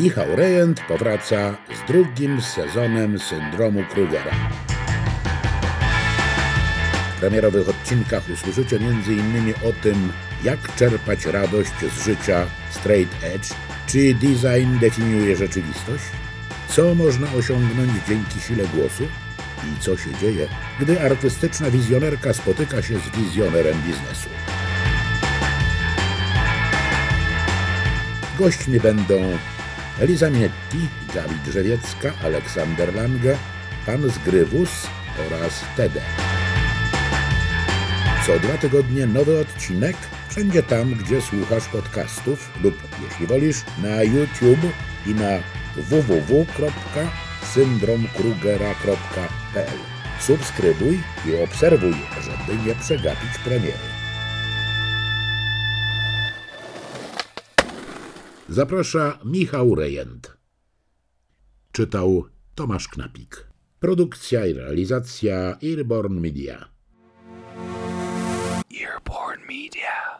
Michał Rejent powraca z drugim sezonem syndromu Krugera. W premierowych odcinkach usłyszycie m.in. o tym, jak czerpać radość z życia straight edge, czy design definiuje rzeczywistość, co można osiągnąć dzięki sile głosu i co się dzieje, gdy artystyczna wizjonerka spotyka się z wizjonerem biznesu. Gośćmi będą Eliza Minetti, Gabi Drzewiecka, Aleksander Lange, Pan Zgrywus oraz Tede. Co dwa tygodnie nowy odcinek, wszędzie tam, gdzie słuchasz podcastów lub, jeśli wolisz, na YouTube i na www.syndromkrugera.pl. Subskrybuj i obserwuj, żeby nie przegapić premiery. Zaprasza Michał Rejent. Czytał Tomasz Knapik. Produkcja i realizacja Earborn Media. Earborn Media.